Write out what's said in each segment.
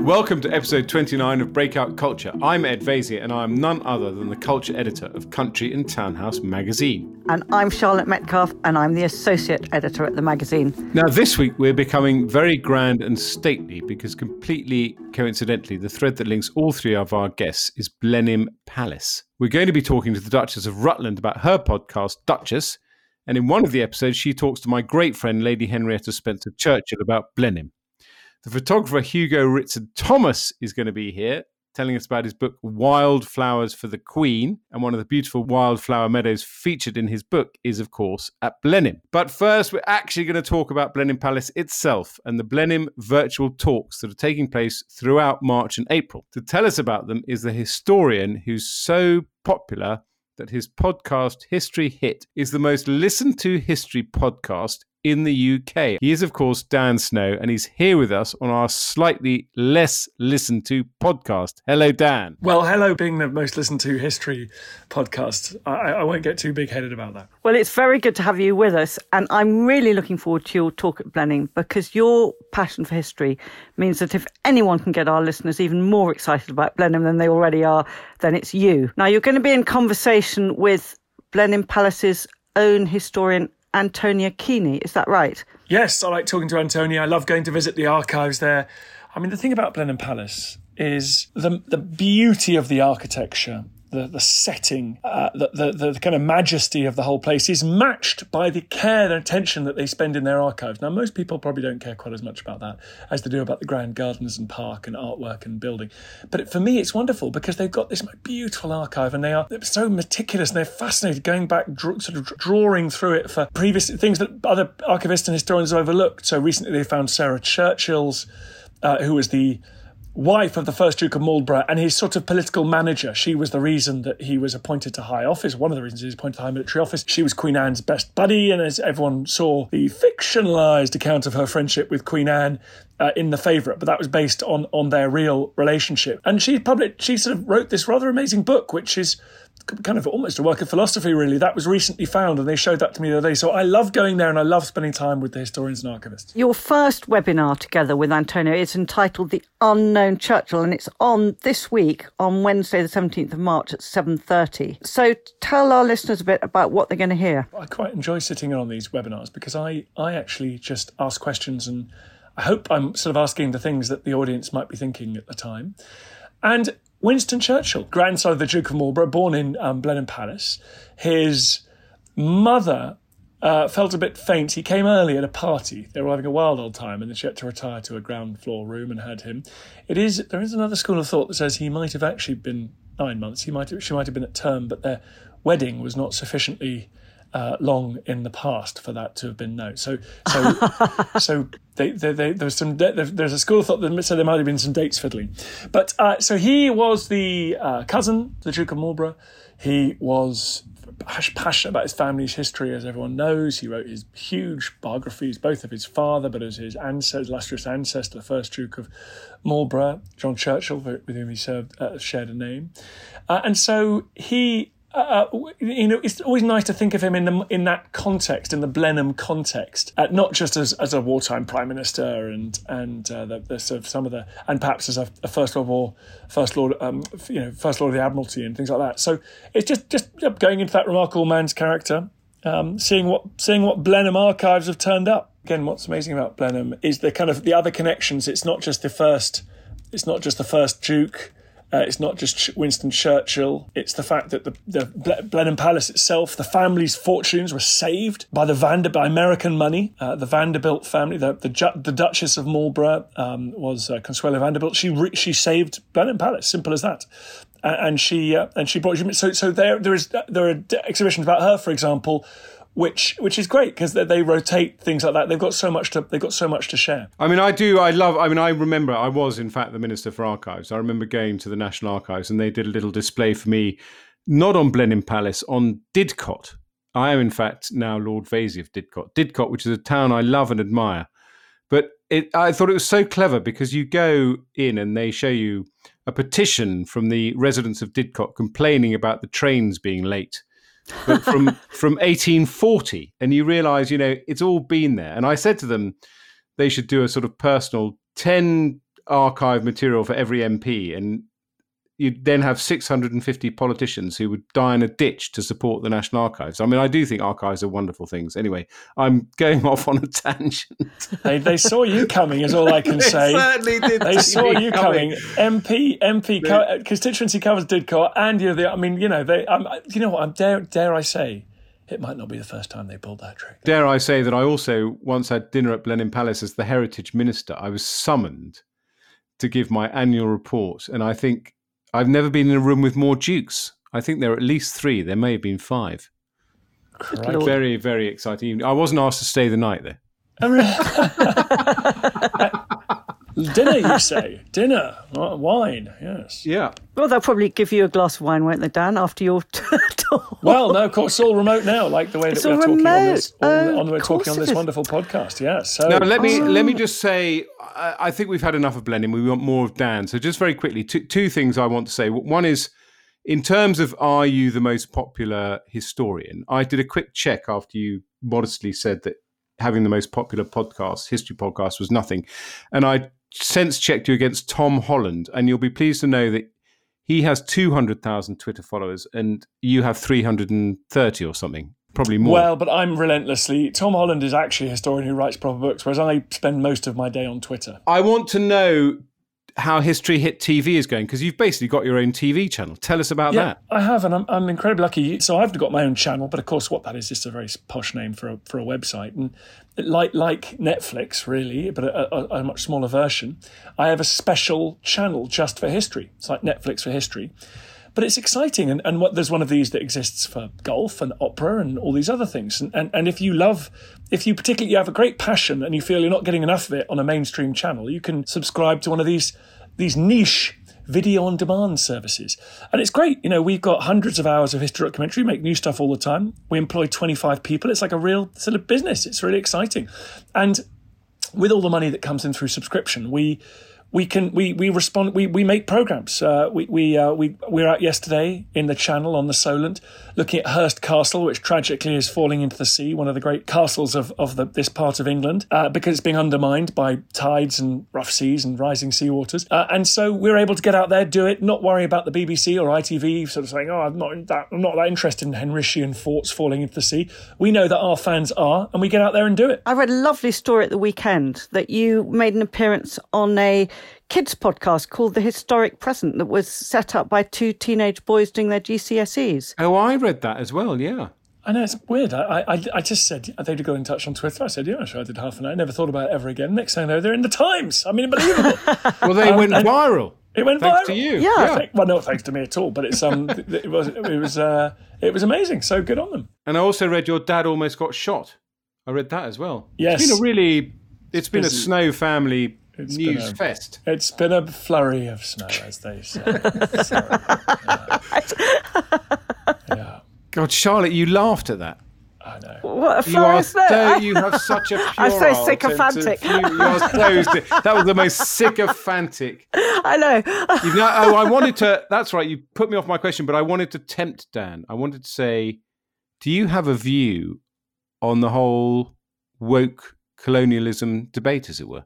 Welcome to episode 29 of Breakout Culture. I'm Ed Vaizey, and I'm none other than the culture editor of Country and Townhouse magazine. And I'm Charlotte Metcalf, and I'm the associate editor at the magazine. Now, this week we're becoming very grand and stately because, completely coincidentally, the thread that links all three of our guests is Blenheim Palace. We're going to be talking to the Duchess of Rutland about her podcast, Duchess. And in one of the episodes, she talks to my great friend, Lady Henrietta Spencer Churchill, about Blenheim. The photographer Hugo Rittson Thomas is going to be here telling us about his book Wildflowers for the Queen. And one of the beautiful wildflower meadows featured in his book is, of course, at Blenheim. But first, we're actually going to talk about Blenheim Palace itself and the Blenheim virtual talks that are taking place throughout March and April. To tell us about them is the historian who's so popular that his podcast, History Hit, is the most listened to history podcast in the UK. He is, of course, Dan Snow, and he's here with us on our slightly less listened to podcast. Hello, Dan. Well, hello, being the most listened to history podcast. I, I won't get too big headed about that. Well, it's very good to have you with us, and I'm really looking forward to your talk at Blenheim because your passion for history means that if anyone can get our listeners even more excited about Blenheim than they already are, then it's you. Now, you're going to be in conversation with Blenheim Palace's own historian Antonia Keeney. Is that right? Yes, I like talking to Antonia. I love going to visit the archives there. I mean, the thing about Blenheim Palace is the the beauty of the architecture the, the setting, uh, the, the, the kind of majesty of the whole place is matched by the care and attention that they spend in their archives. Now, most people probably don't care quite as much about that as they do about the grand gardens and park and artwork and building. But for me, it's wonderful because they've got this beautiful archive and they are so meticulous and they're fascinated going back, sort of drawing through it for previous things that other archivists and historians have overlooked. So recently they found Sarah Churchill's, uh, who was the wife of the first Duke of Marlborough and his sort of political manager. She was the reason that he was appointed to high office, one of the reasons he was appointed to high military office. She was Queen Anne's best buddy, and as everyone saw, the fictionalized account of her friendship with Queen Anne uh, in The Favourite, but that was based on on their real relationship. And she published, she sort of wrote this rather amazing book, which is kind of almost a work of philosophy, really. That was recently found, and they showed that to me the other day. So I love going there, and I love spending time with the historians and archivists. Your first webinar together with Antonia is entitled "The Unknown Churchill," and it's on this week on Wednesday, the seventeenth of March at seven thirty. So tell our listeners a bit about what they're going to hear. I quite enjoy sitting in on these webinars because I I actually just ask questions and. I hope I'm sort of asking the things that the audience might be thinking at the time. And Winston Churchill, grandson of the Duke of Marlborough, born in um, Blenheim Palace. His mother uh, felt a bit faint. He came early at a party. They were having a wild old time, and then she had to retire to a ground floor room and had him. It is there is another school of thought that says he might have actually been nine months. He might have, she might have been at term, but their wedding was not sufficiently uh, long in the past for that to have been known. So, so, so they, they, they, there's some there's a school of thought that said there might have been some dates fiddling, but uh, so he was the uh, cousin, the Duke of Marlborough. He was passionate about his family's history, as everyone knows. He wrote his huge biographies, both of his father, but as his ancestor, illustrious ancestor, the first Duke of Marlborough, John Churchill, with whom he served, uh, shared a name. Uh, and so he uh, you know, it's always nice to think of him in the in that context, in the Blenheim context, uh, not just as, as a wartime prime minister and and uh, the, the, sort of some of the and perhaps as a, a First World War First Lord, um, you know, First Lord of the Admiralty and things like that. So it's just just going into that remarkable man's character, um, seeing what seeing what Blenheim archives have turned up. Again, what's amazing about Blenheim is the kind of the other connections. It's not just the first, it's not just the first Duke uh, it's not just Winston Churchill. It's the fact that the, the Blenheim Palace itself, the family's fortunes were saved by the Vander by American money. Uh, the Vanderbilt family, the the, the Duchess of Marlborough um, was uh, Consuelo Vanderbilt. She re- she saved Blenheim Palace. Simple as that. and she uh, and she brought so so there there is there are exhibitions about her, for example, which which is great because they, they, rotate things like that. They've got so much to they've got so much to share. I mean, I do. I love. I mean, I remember I was in fact the minister for archives. I remember going to the National Archives and they did a little display for me, not on Blenheim Palace, on Didcot. I am in fact now Lord Vaizey of Didcot. Didcot, which is a town I love and admire. But it, I thought it was so clever because you go in and they show you a petition from the residents of Didcot complaining about the trains being late but from from 1840 and you realize you know it's all been there. And i said to them they should do a sort of personal 10 archive material for every MP, and you'd then have 650 politicians who would die in a ditch to support the National Archives. I mean, I do think archives are wonderful things. Anyway, I'm going off on a tangent. They, they saw you coming, is all I can say. certainly did. They saw you coming. MP, MP, co- constituency covers Didcot and you're the. I mean, you know, they. Um, you know what? I'm dare, dare I say, it might not be the first time they pulled that trick. Dare I say that I also once had dinner at Blenheim Palace as the Heritage Minister. I was summoned to give my annual report, and I think I've never been in a room with more dukes. I think there are at least three. There may have been five. Lord. Very, very exciting evening. I wasn't asked to stay the night there. Oh, Dinner, you say? Dinner, wine, yes. Yeah. Well, they'll probably give you a glass of wine, won't they, Dan, after your tour? Well, no, of course, it's all remote now, like the way that we're all talking on this, on, Oh, on, we're talking on this wonderful podcast. Yeah. So Now let me let me oh. just say, I, think we've had enough of Blenheim. We want more of Dan. So just very quickly, two, two things I want to say. One is, in terms of are you the most popular historian? I did a quick check after you modestly said that having the most popular podcast, history podcast, was nothing, and I sense checked you against Tom Holland, and you'll be pleased to know that. He has 200,000 Twitter followers and you have 330 or something, probably more. Well, but I'm relentlessly. Tom Holland is actually a historian who writes proper books, whereas I spend most of my day on Twitter. I want to know how History Hit TV is going because you've basically got your own TV channel. Tell us about Yeah, that. I have, and I'm, I'm incredibly lucky. So I've got my own channel, but of course, what that is just a very posh name for a, for a website, and like like Netflix, really, but a, a, a much smaller version. I have a special channel just for history. It's like Netflix for history. But it's exciting, and, and what, there's one of these that exists for golf and opera and all these other things. And, and and if you love, if you particularly have a great passion and you feel you're not getting enough of it on a mainstream channel, you can subscribe to one of these these niche video on demand services. And it's great. You know, we've got hundreds of hours of history documentary, make new stuff all the time. We employ 25 people. It's like a real sort of business. It's really exciting. And with all the money that comes in through subscription, we we can we we respond we we make programs. Uh, we we uh, we we were out yesterday in the Channel on the Solent, looking at Hurst Castle, which tragically is falling into the sea, one of the great castles of of the, this part of England, uh, because it's being undermined by tides and rough seas and rising sea waters. Uh, and so we're able to get out there, do it, not worry about the BBC or ITV sort of saying, "Oh, I'm not that I'm not that interested in Henrician forts falling into the sea." We know that our fans are, and we get out there and do it. I read a lovely story at the weekend that you made an appearance on a kids podcast called The Historic Present that was set up by two teenage boys doing their GCSEs. Oh, I read that as well. Yeah. I know it's weird. I, I, I just said they'd got in touch on Twitter. I said, yeah, sure. I did half an hour. I never thought about it ever again. Next thing I know, they're in the Times. I mean, unbelievable. Well, they went viral. it went Thanks viral. to you. Yeah. Thank- well, not thanks to me at all, but it's um, it was it was uh, it was amazing. So good on them. And I also read your dad almost got shot. I read that as well. Yes. It's been a really, it's been a. Snow family It's news been a- fest. It's been a flurry of snow, as they say. So, yeah. yeah, God, Charlotte, you laughed at that. I know. What a You are forest there. so, you have such a pure I'm so sycophantic. to- You are so, that was the most sycophantic. I know. You've now, oh, I wanted to. That's right. You put me off my question, but I wanted to tempt Dan. I wanted to say, do you have a view on the whole woke colonialism debate, as it were?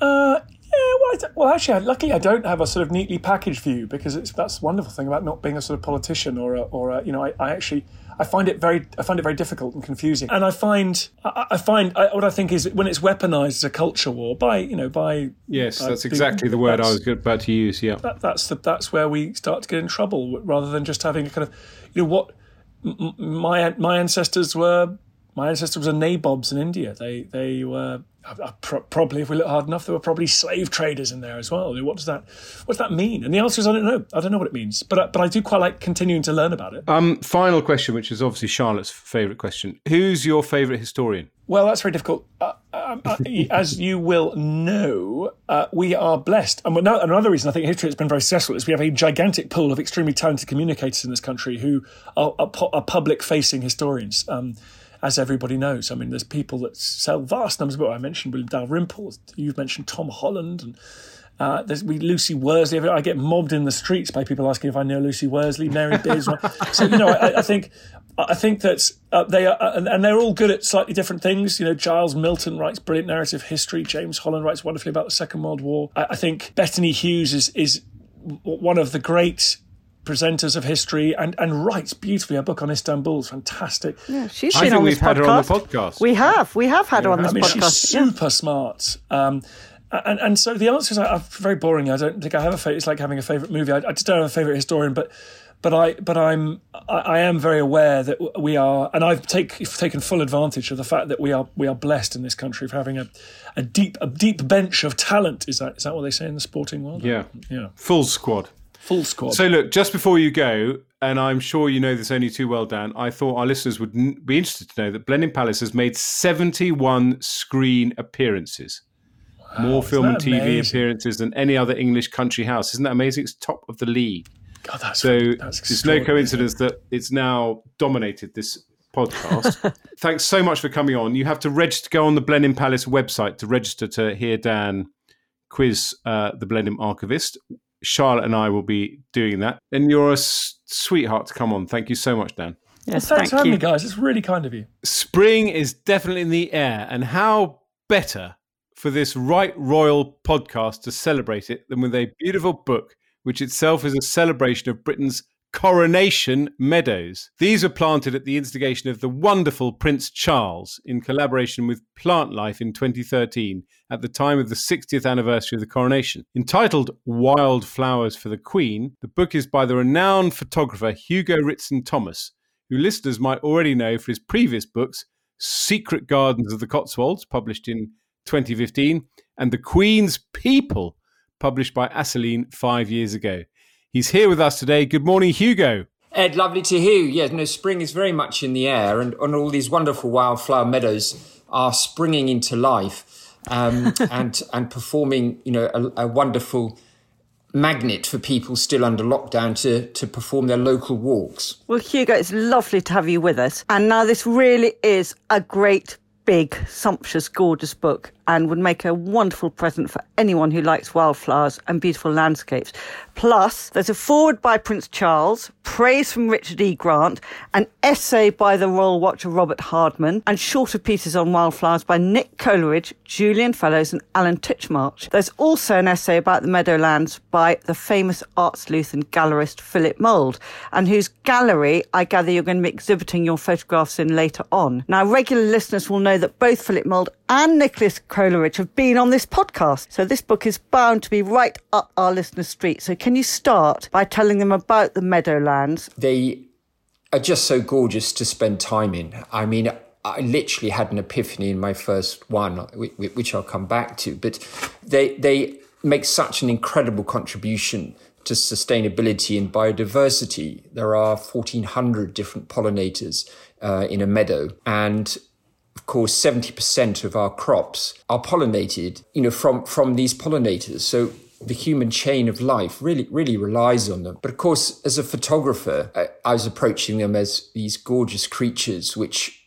Uh, yeah, well, well, actually, I- luckily, I don't have a sort of neatly packaged view because it's that's the wonderful thing about not being a sort of politician or a, or a, you know, I, I actually I find it very I find it very difficult and confusing, and I find I, I find I, what I think is when it's weaponized as a culture war by you know by Yes, Uh, that's the- exactly the word I was about to use. Yeah. that, that's the, that's where we start to get in trouble rather than just having a kind of you know what m- m- my my ancestors were my ancestors were nabobs in India they they were uh, uh, pro- probably if we look hard enough there were probably slave traders in there as well what does that what does that mean and the answer is I don't know I don't know what it means but I- but I do quite like continuing to learn about it Um, final question, which is obviously Charlotte's favourite question. Who's your favourite historian? Well, that's very difficult. Uh, um, uh, as you will know, uh, we are blessed. And ano- another reason I think history has been very successful is we have a gigantic pool of extremely talented communicators in this country who are, are, are public facing historians. Um, as everybody knows, I mean, there's people that sell vast numbers books. I mentioned William Dalrymple. You've mentioned Tom Holland, and uh, there's we Lucy Worsley. I get mobbed in the streets by people asking if I know Lucy Worsley, Mary Beard. so you know, I, I think I think that uh, they are, uh, and they're all good at slightly different things. You know, Giles Milton writes brilliant narrative history. James Holland writes wonderfully about the Second World War. I, I think Bettany Hughes is is one of the great presenters of history and, and writes beautifully. A book on Istanbul is fantastic. Yeah, she's I been think on we've this had podcast. her on the podcast. We have. We have had her on this I mean, podcast. she's Yeah. super smart. Um, and, and so the answers are, are very boring. I don't think I have a favorite. It's like having a favorite movie. I, I just don't have a favorite historian, but but I but I'm I, I am very aware that we are, and I've take, taken full advantage of the fact that we are we are blessed in this country for having a, a deep a deep bench of talent. Is that is that what they say in the sporting world? Yeah. yeah, Full squad. Full squad. So, look, just before you go, and I'm sure you know this only too well, Dan, I thought our listeners would be interested to know that Blenheim Palace has made 71 screen appearances. More film and TV amazing? appearances than any other English country house. Isn't that amazing? It's top of the league. God, that's So that's it's no coincidence that it's now dominated this podcast. Thanks so much for coming on. You have to register, go on the Blenheim Palace website to register to hear Dan quiz uh, the Blenheim archivist. Charlotte and I will be doing that. And you're a s- sweetheart to come on. Thank you so much, Dan. Yes, Thanks for thank having you. me, guys. It's really kind of you. Spring is definitely in the air. And how better for this Right Royal podcast to celebrate it than with a beautiful book, which itself is a celebration of Britain's coronation meadows. These were planted at the instigation of the wonderful Prince Charles in collaboration with Plant Life in 2013 at the time of the 60th anniversary of the coronation. Entitled Wild Flowers for the Queen, the book is by the renowned photographer Hugo Rittson Thomas, who listeners might already know for his previous books, Secret Gardens of the Cotswolds, published in 2015, and The Queen's People, published by Assouline five years ago. He's here with us today. Good morning, Hugo. Ed, lovely to hear you. Yeah, no, spring is very much in the air, and, and all these wonderful wildflower meadows are springing into life um, and and performing, you know, a, a wonderful magnet for people still under lockdown to to perform their local walks. Well, Hugo, it's lovely to have you with us. And now this really is a great, big, sumptuous, gorgeous book and would make a wonderful present for anyone who likes wildflowers and beautiful landscapes. Plus, there's a forward by Prince Charles, praise from Richard E. Grant, an essay by the Royal Watcher Robert Hardman, and shorter pieces on wildflowers by Nick Coleridge, Julian Fellowes, and Alan Titchmarsh. There's also an essay about the Meadowlands by the famous art sleuth and gallerist Philip Mould, and whose gallery I gather you're going to be exhibiting your photographs in later on. Now, regular listeners will know that both Philip Mould and Nicholas Coleridge have been on this podcast, so this book is bound to be right up our listeners' street. So, can you start by telling them about the Meadowlands? They are just so gorgeous to spend time in. I mean, I literally had an epiphany in my first one, wh- wh- which I'll come back to. But they they make such an incredible contribution to sustainability and biodiversity. There are fourteen hundred different pollinators uh, in a meadow, and of course, 70% of our crops are pollinated, you know, from, from these pollinators. So the human chain of life really, really relies on them. But of course, as a photographer, I, I was approaching them as these gorgeous creatures, which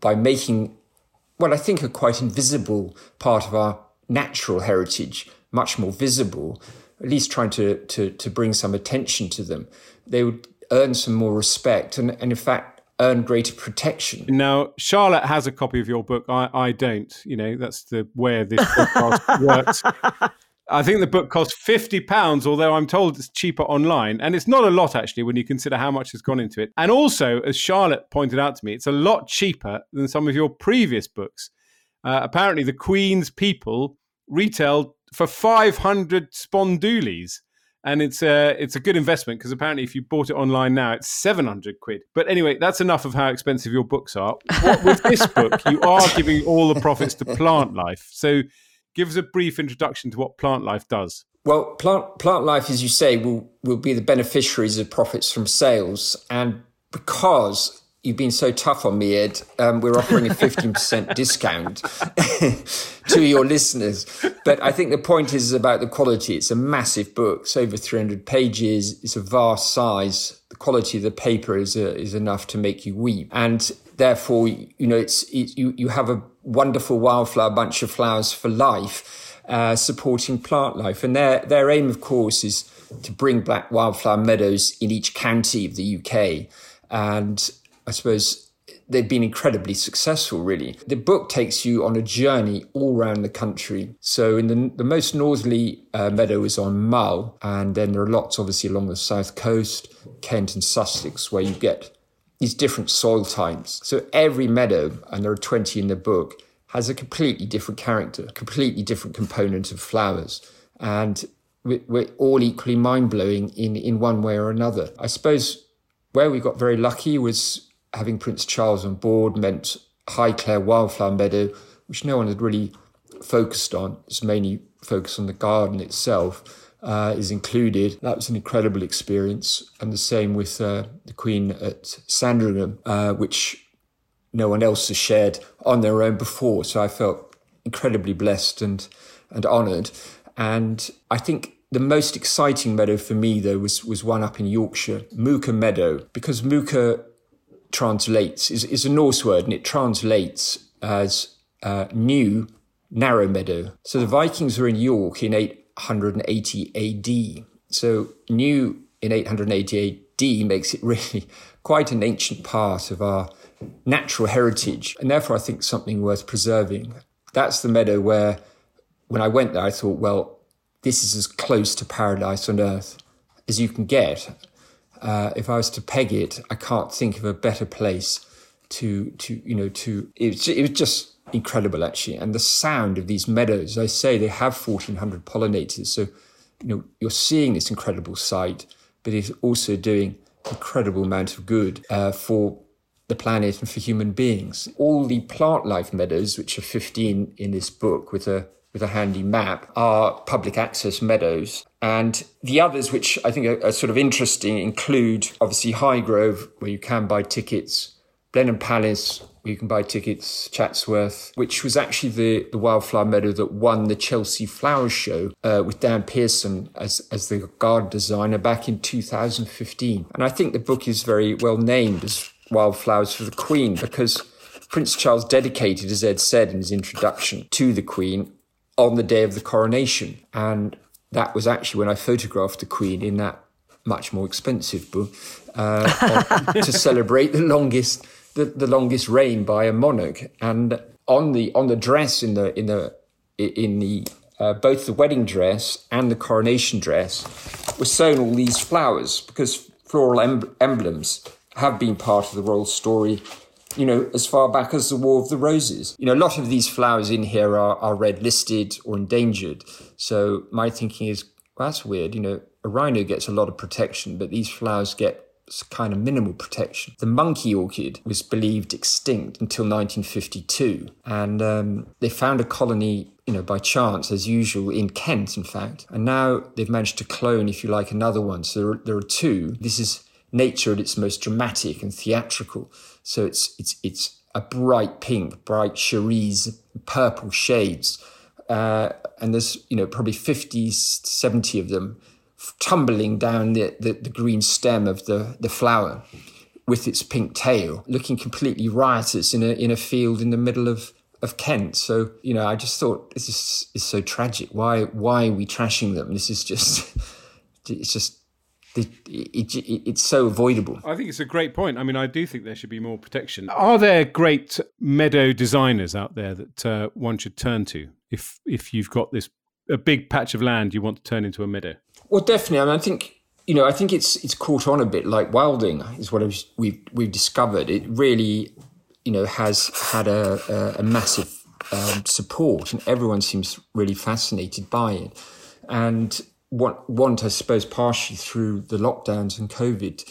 by making what I think a quite invisible part of our natural heritage much more visible, at least trying to, to, to bring some attention to them, they would earn some more respect and, and in fact, earn greater protection. Now, Charlotte has a copy of your book. I, I don't. You know, that's the way this podcast works. I think the book costs fifty pounds, although I'm told it's cheaper online, and it's not a lot actually when you consider how much has gone into it. And also, as Charlotte pointed out to me, it's a lot cheaper than some of your previous books. Uh, apparently, the Queen's People retailed for five hundred spondoolies, and it's a it's a good investment because apparently, if you bought it online now, it's seven hundred quid. But anyway, that's enough of how expensive your books are. What, with this book, you are giving all the profits to Plant Life. So give us a brief introduction to what Plant Life does. Well, plant plant life, as you say, will will be the beneficiaries of profits from sales, and because you've been so tough on me, Ed, um, we're offering a fifteen percent discount to your listeners. But I think the point is about the quality. It's a massive book. It's over three hundred pages. It's a vast size. The quality of the paper is uh, is enough to make you weep, and therefore, you know, it's it, you you have a wonderful wildflower bunch of flowers for life uh, supporting plant life. And their, their aim, of course, is to bring black wildflower meadows in each county of the UK. And I suppose they've been incredibly successful, really. The book takes you on a journey all around the country. So, in the, the most northerly uh, meadow is on Mull, and then there are lots, obviously, along the south coast, Kent and Sussex, where you get these different soil types. So, every meadow, and there are 20 in the book, has a completely different character, completely different component of flowers. And we're all equally mind blowing in, in one way or another. I suppose where we got very lucky was having Prince Charles on board meant Highgrove Wildflower Meadow, which no one had really focused on. It's mainly focused on the garden itself. Uh, is included. That was an incredible experience, and the same with uh, the Queen at Sandringham, uh, which no one else has shared on their own before. So I felt incredibly blessed and and honoured. And I think the most exciting meadow for me though was was one up in Yorkshire, Muker Meadow, because Muker translates is, is a Norse word and it translates as uh, new narrow meadow. So the Vikings were in York in 880 AD. So new in 880 AD makes it really quite an ancient part of our natural heritage and therefore I think something worth preserving. That's the meadow where when I went there I thought, well, this is as close to paradise on earth as you can get uh, if I was to peg it, I can't think of a better place to to you know to it, it was just incredible actually, and the sound of these meadows. I say they have fourteen hundred pollinators, so you know you're seeing this incredible sight, but it's also doing incredible amount of good uh, for the planet and for human beings. All the plant life meadows, which are 15 in this book with a with a handy map are public access meadows. And the others, which I think are, are sort of interesting, include obviously Highgrove, where you can buy tickets, Blenheim Palace, where you can buy tickets, Chatsworth, which was actually the, the wildflower meadow that won the Chelsea Flower Show uh, with Dan Pearson as, as the garden designer back in 2015. And I think the book is very well named as Wildflowers for the Queen because Prince Charles dedicated, as Ed said in his introduction, to the Queen on the day of the coronation. And that was actually when I photographed the Queen in that much more expensive book uh, to celebrate the longest the, the longest reign by a monarch. And on the on the dress in the in the in the uh, both the wedding dress and the coronation dress were sewn all these flowers because floral em- emblems have been part of the royal story you know, as far back as the War of the Roses. You know, a lot of these flowers in here are, are red listed or endangered. So my thinking is, well, that's weird. You know, a rhino gets a lot of protection, but these flowers get kind of minimal protection. The monkey orchid was believed extinct until 1952, and um, they found a colony, you know, by chance as usual in Kent, in fact, and now they've managed to clone, if you like, another one. So there are, there are two. This is nature at its most dramatic and theatrical. So it's it's it's a bright pink, bright cerise, purple shades. Uh, and there's you know probably 50 70 of them tumbling down the, the, the, green stem of the, the flower with its pink tail looking completely riotous in a in a field in the middle of of Kent so you know I just thought this is is so tragic why why are we trashing them this is just it's just it, it, it, it's so avoidable. I think it's a great point. I mean, I do think there should be more protection. Are there great meadow designers out there that uh, one should turn to if if you've got this a big patch of land you want to turn into a meadow? Well, definitely. I mean, I think you know, I think it's it's caught on a bit like wilding is what we've we've discovered. It really, you know, has had a, a, a massive um, support, and everyone seems really fascinated by it. And want, want, I suppose, partially through the lockdowns and COVID,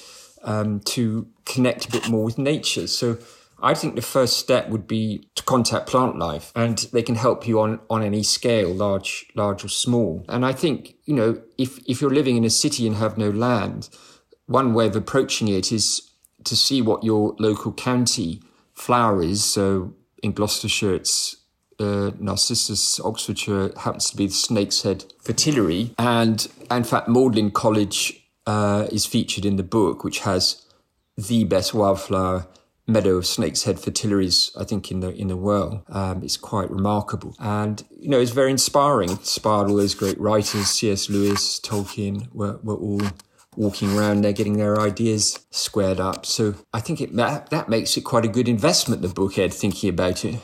um, to connect a bit more with nature. So I think the first step would be to contact Plant Life, and they can help you on on any scale, large, large or small. And I think you know if if you're living in a city and have no land, one way of approaching it is to see what your local county flower is. So in Gloucestershire, it's uh, Narcissus Oxfordshire happens to be the Snake's Head Fritillary. And in fact, Magdalen College uh, is featured in the book, which has the best wildflower meadow of snake's head fritillaries, I think, in the in the world. Um, it's quite remarkable, and you know, it's very inspiring. It inspired all those great writers, C.S. Lewis, Tolkien, were were all walking around there getting their ideas squared up. So I think it, that, that makes it quite a good investment, the book, Ed, thinking about it.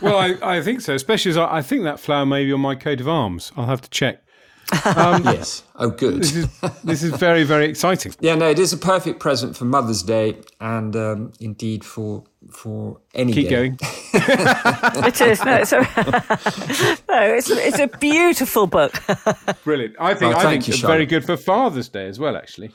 well, I, I think so, especially as I, I think that flower may be on my coat of arms. I'll have to check. Um, yes. Oh, good. This is, this is very, very exciting. Yeah, no, it is a perfect present for Mother's Day and um, indeed for for any Keep day. going. it is. No, it's a, no, it's a, it's a beautiful book. Brilliant. I think, Well, I thank think you, it's very good for Father's Day as well, actually.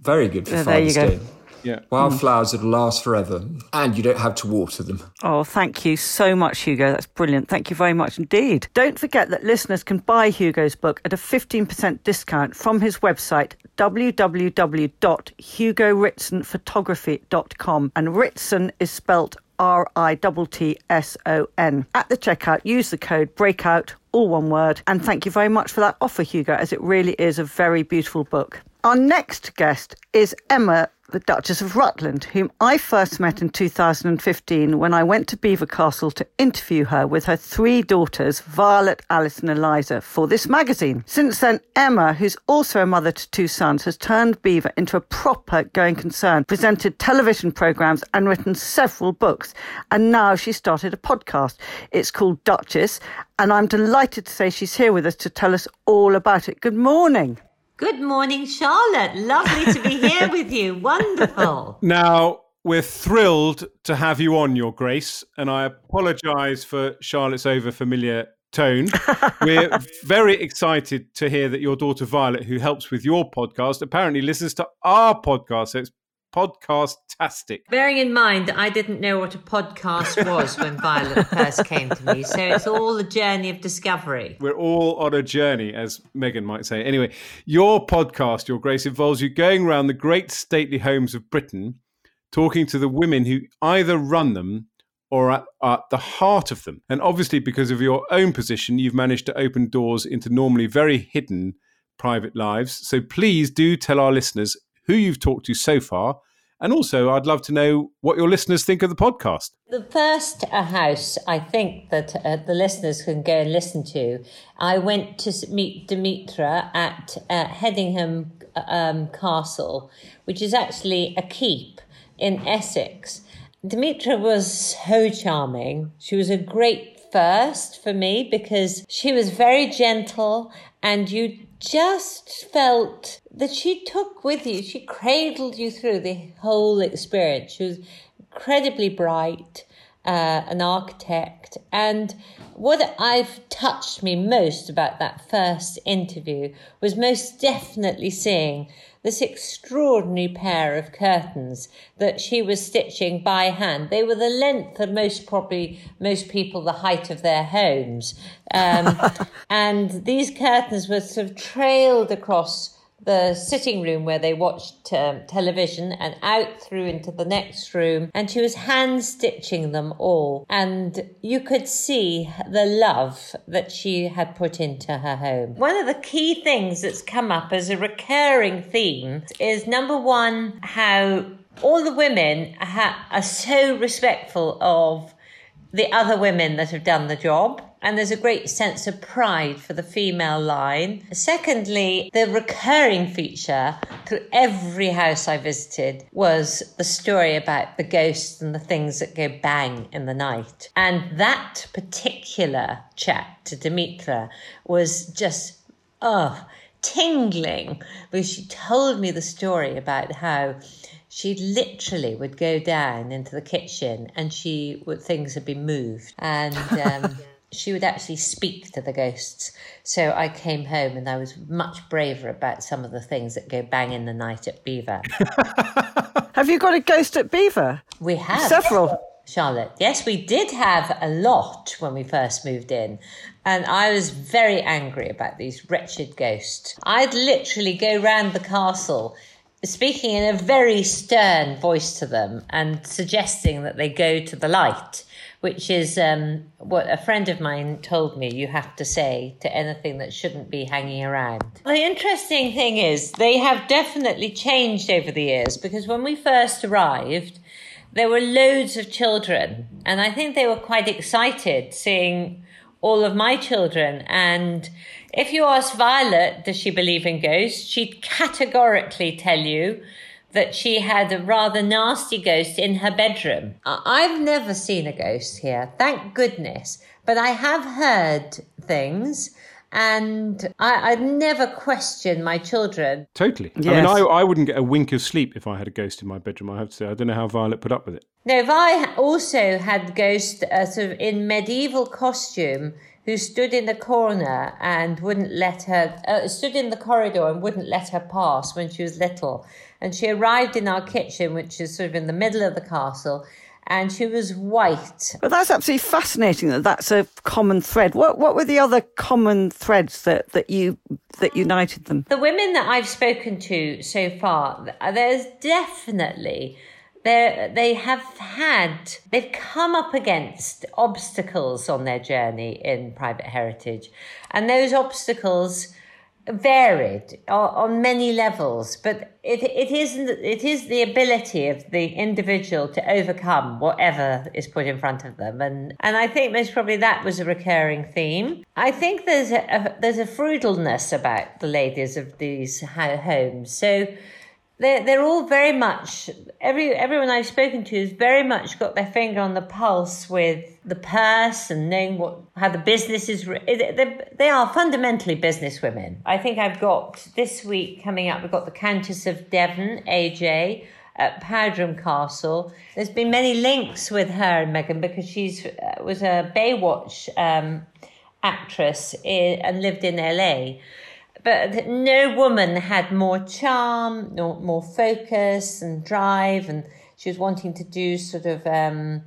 Very good for Yeah, there you Father's go. Day. Yeah. Wildflowers that'll last forever, and you don't have to water them. Oh, thank you so much, Hugo. That's brilliant. Thank you very much indeed. Don't forget that listeners can buy Hugo's book at a 15% discount from his website, www.hugoritzenphotography.com. And Rittson is spelt R I T T S O N. At the checkout, use the code BREAKOUT, all one word. And thank you very much for that offer, Hugo, as it really is a very beautiful book. Our next guest is Emma, the Duchess of Rutland, whom I first met in 2015 when I went to Belvoir Castle to interview her with her three daughters, Violet, Alice, and Eliza, for this magazine. Since then, Emma, who's also a mother to two sons, has turned Belvoir into a proper going concern, presented television programmes, and written several books. And now she started a podcast. It's called Duchess, and I'm delighted to say she's here with us to tell us all about it. Good morning. Good morning, Charlotte. Lovely to be here with you. Wonderful. Now, we're thrilled to have you on, Your Grace, and I apologise for Charlotte's over familiar tone. we're very excited to hear that your daughter Violet, who helps with your podcast, apparently listens to our podcast. So it's podcast-tastic. Bearing in mind, that I didn't know what a podcast was when Violet first came to me. So it's all a journey of discovery. We're all on a journey, as Meghan might say. Anyway, your podcast, Your Grace, involves you going around the great stately homes of Britain, talking to the women who either run them or are at the heart of them. And obviously, because of your own position, you've managed to open doors into normally very hidden private lives. So please do tell our listeners who you've talked to so far. And also, I'd love to know what your listeners think of the podcast. The first house I think that uh, the listeners can go and listen to, I went to meet Demetra at uh, Hedingham um, Castle, which is actually a keep in Essex. Demetra was so charming. She was a great first for me because she was very gentle and you just felt that she took with you, she cradled you through the whole experience. She was incredibly bright, uh, an architect. And what I've touched me most about that first interview was most definitely seeing this extraordinary pair of curtains that she was stitching by hand. They were the length of most probably most people the height of their homes, um, and these curtains were sort of trailed across the sitting room where they watched um, television and out through into the next room and she was hand stitching them all and you could see the love that she had put into her home one of the key things that's come up as a recurring theme is number one how all the women ha- are so respectful of the other women that have done the job. And there's a great sense of pride for the female line. Secondly, the recurring feature through every house I visited was the story about the ghosts and the things that go bang in the night. And that particular chat to Demetra was just, oh, tingling because she told me the story about how she literally would go down into the kitchen and she would things had been moved and um, she would actually speak to the ghosts so i came home and i was much braver about some of the things that go bang in the night at Belvoir Have you got a ghost at Belvoir? we have Several. Charlotte. Yes, we did have a lot when we first moved in. And I was very angry about these wretched ghosts. I'd literally go round the castle speaking in a very stern voice to them and suggesting that they go to the light, which is um, what a friend of mine told me you have to say to anything that shouldn't be hanging around. The interesting thing is, they have definitely changed over the years because when we first arrived, there were loads of children, and I think they were quite excited seeing all of my children. And if you ask Violet, does she believe in ghosts? She'd categorically tell you that she had a rather nasty ghost in her bedroom. I've never seen a ghost here, thank goodness, but I have heard things. And I, I'd never question my children. Totally. Yes. I mean, I, I wouldn't get a wink of sleep if I had a ghost in my bedroom, I have to say. I don't know how Violet put up with it. No, Vi also had ghosts uh, sort of in medieval costume who stood in the corner and wouldn't let her, uh, stood in the corridor and wouldn't let her pass when she was little. And she arrived in our kitchen, which is sort of in the middle of the castle, and she was white. But that's absolutely fascinating that that's a common thread. What what were the other common threads that, that you that united them? The women that I've spoken to so far, there's definitely they they have had they've come up against obstacles on their journey in private heritage, and those obstacles varied on, many levels. But it it is it is the ability of the individual to overcome whatever is put in front of them, and and I think most probably that was a recurring theme. I think there's a, a there's a frugalness about the ladies of these homes, so they're, they're all very much every everyone I've spoken to has very much got their finger on the pulse with the purse and knowing what how the business is. They, are fundamentally business women. I think I've got this week coming up. We've got the Countess of Devon, AJ. At Powderham Castle, there's been many links with her and Meghan because she's uh, was a Baywatch um, actress in, and lived in LA but no woman had more charm, nor more focus and drive, and she was wanting to do sort of, um,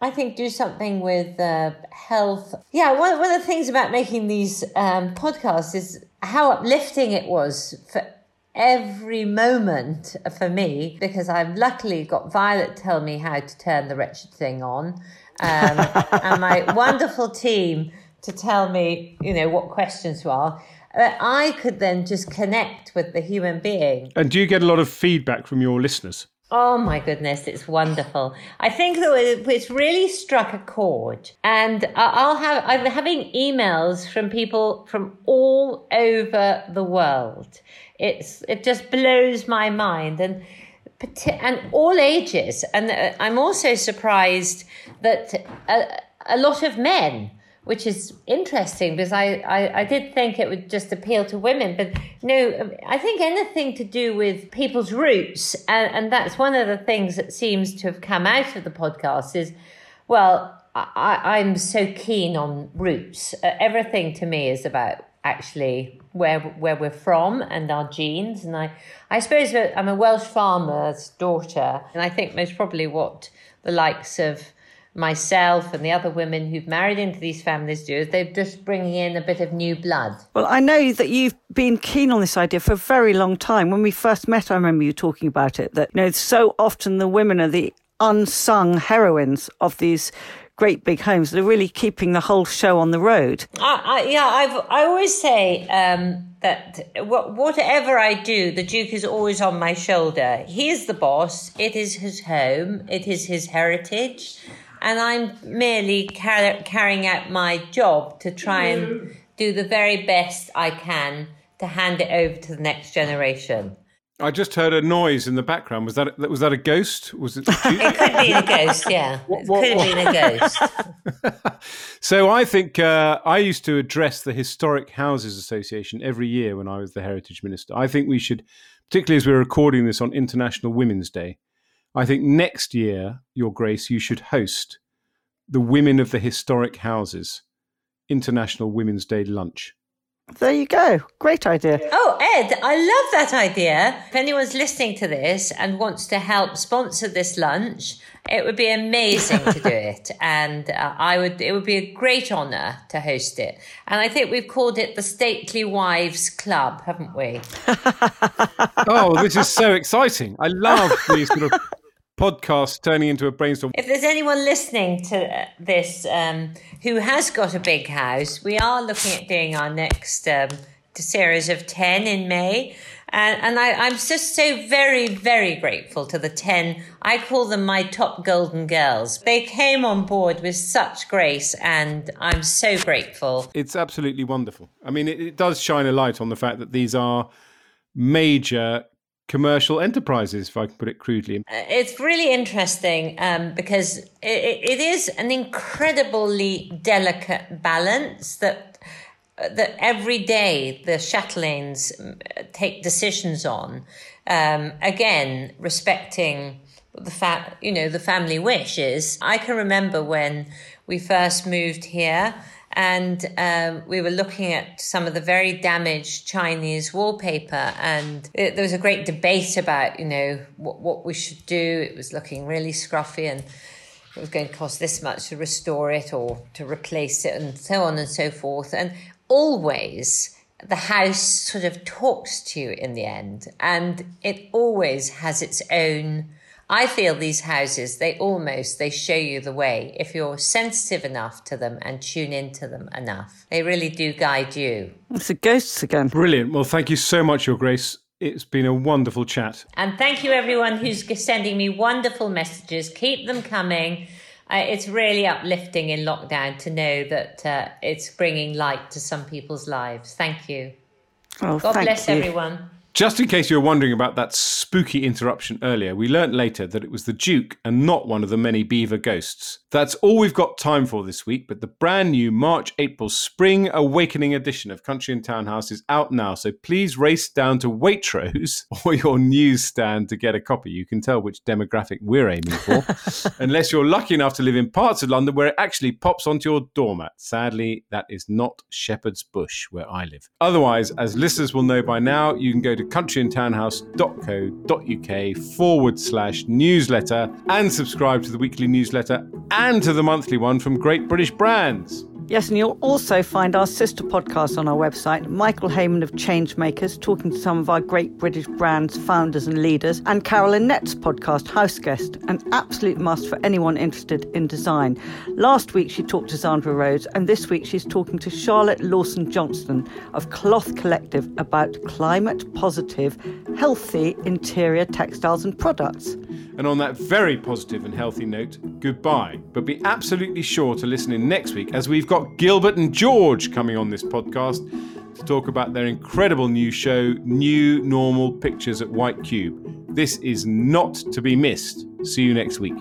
I think, do something with uh, health. Yeah, one, one of the things about making these um, podcasts is how uplifting it was for every moment for me, because I've luckily got Violet tell me how to turn the wretched thing on, um, and my wonderful team to tell me, you know, what questions to ask that I could then just connect with the human being. And do you get a lot of feedback from your listeners? Oh my goodness, it's wonderful. I think that it's really struck a chord, and I'll have I'm having emails from people from all over the world. It's it just blows my mind, and and all ages. And uh, I'm also surprised that a, a lot of men which is interesting because I, I, I, did think it would just appeal to women, but no, I think anything to do with people's roots, and, and that's one of the things that seems to have come out of the podcast is, well, I, I'm so keen on roots. Uh, everything to me is about actually where where we're from and our genes, and I I suppose I'm a Welsh farmer's daughter, and I think most probably what the likes of myself and the other women who've married into these families do is they're just bringing in a bit of new blood. Well, I know that you've been keen on this idea for a very long time. When we first met, I remember you talking about it, that, you know, so often the women are the unsung heroines of these great big homes. They're really keeping the whole show on the road. I, I, yeah, I've, I always say um, that whatever I do, the Duke is always on my shoulder. He is the boss. It is his home. It is his heritage and I'm merely car- carrying out my job to try and do the very best I can to hand it over to the next generation. I just heard a noise in the background. Was that was that a ghost? Was it? it could be a ghost. Yeah, it could have been a ghost. so I think uh, I used to address the Historic Houses Association every year when I was the Heritage Minister. I think we should, particularly as we're recording this on International Women's Day, I think next year, Your Grace, you should host the Women of the Historic Houses International Women's Day lunch. There you go. Great idea. Oh, Ed, I love that idea. If anyone's listening to this and wants to help sponsor this lunch, it would be amazing to do it. And uh, I would, it would be a great honour to host it. And I think we've called it the Stately Wives Club, haven't we? oh, this is so exciting. I love these sort of podcast turning into a brainstorm. If there's anyone listening to this um, who has got a big house, we are looking at doing our next um, series of 10 in May. And, and I, I'm just so very, very grateful to the 10. I call them my top golden girls. They came on board with such grace, and I'm so grateful. It's absolutely wonderful. I mean, it, it does shine a light on the fact that these are major commercial enterprises, if I can put it crudely. Uh, it's really interesting um, because it, it is an incredibly delicate balance that that every day the Chatelaines um, take decisions on. Um, again, respecting the fact, you know, the family wishes. I can remember when we first moved here and um, we were looking at some of the very damaged Chinese wallpaper, and it, there was a great debate about, you know, what, what we should do. It was looking really scruffy, and it was going to cost this much to restore it or to replace it, and so on and so forth. And always, the house sort of talks to you in the end, and it always has its own I feel these houses, they almost, they show you the way if you're sensitive enough to them and tune into them enough. They really do guide you. It's the ghosts again. Brilliant. Well, thank you so much, Your Grace. It's been a wonderful chat. And thank you, everyone who's sending me wonderful messages. Keep them coming. Uh, it's really uplifting in lockdown to know that uh, it's bringing light to some people's lives. Thank you. Oh, God thank bless you. everyone. Just in case you were wondering about that spooky interruption earlier, we learnt later that it was the Duke and not one of the many Belvoir ghosts. That's all we've got time for this week, but the brand new March April Spring Awakening edition of Country and Townhouse is out now, so please race down to Waitrose or your newsstand to get a copy. You can tell which demographic we're aiming for, unless you're lucky enough to live in parts of London where it actually pops onto your doormat. Sadly, that is not Shepherd's Bush where I live. Otherwise, as listeners will know by now, you can go to countryandtownhouse.co.uk forward slash newsletter and subscribe to the weekly newsletter and to the monthly one from Great British Brands. Yes, and you'll also find our sister podcast on our website, Michael Hayman of Changemakers, talking to some of our great British brands, founders and leaders, and Carolyn Nett's podcast, House Guest, an absolute must for anyone interested in design. Last week she talked to Zandra Rhodes, and this week she's talking to Charlotte Lawson Johnston of Cloth Collective about climate positive, healthy interior textiles and products. And on that very positive and healthy note, goodbye. But be absolutely sure to listen in next week as we've got Gilbert and George coming on this podcast to talk about their incredible new show, New Normal Pictures at White Cube. This is not to be missed. See you next week.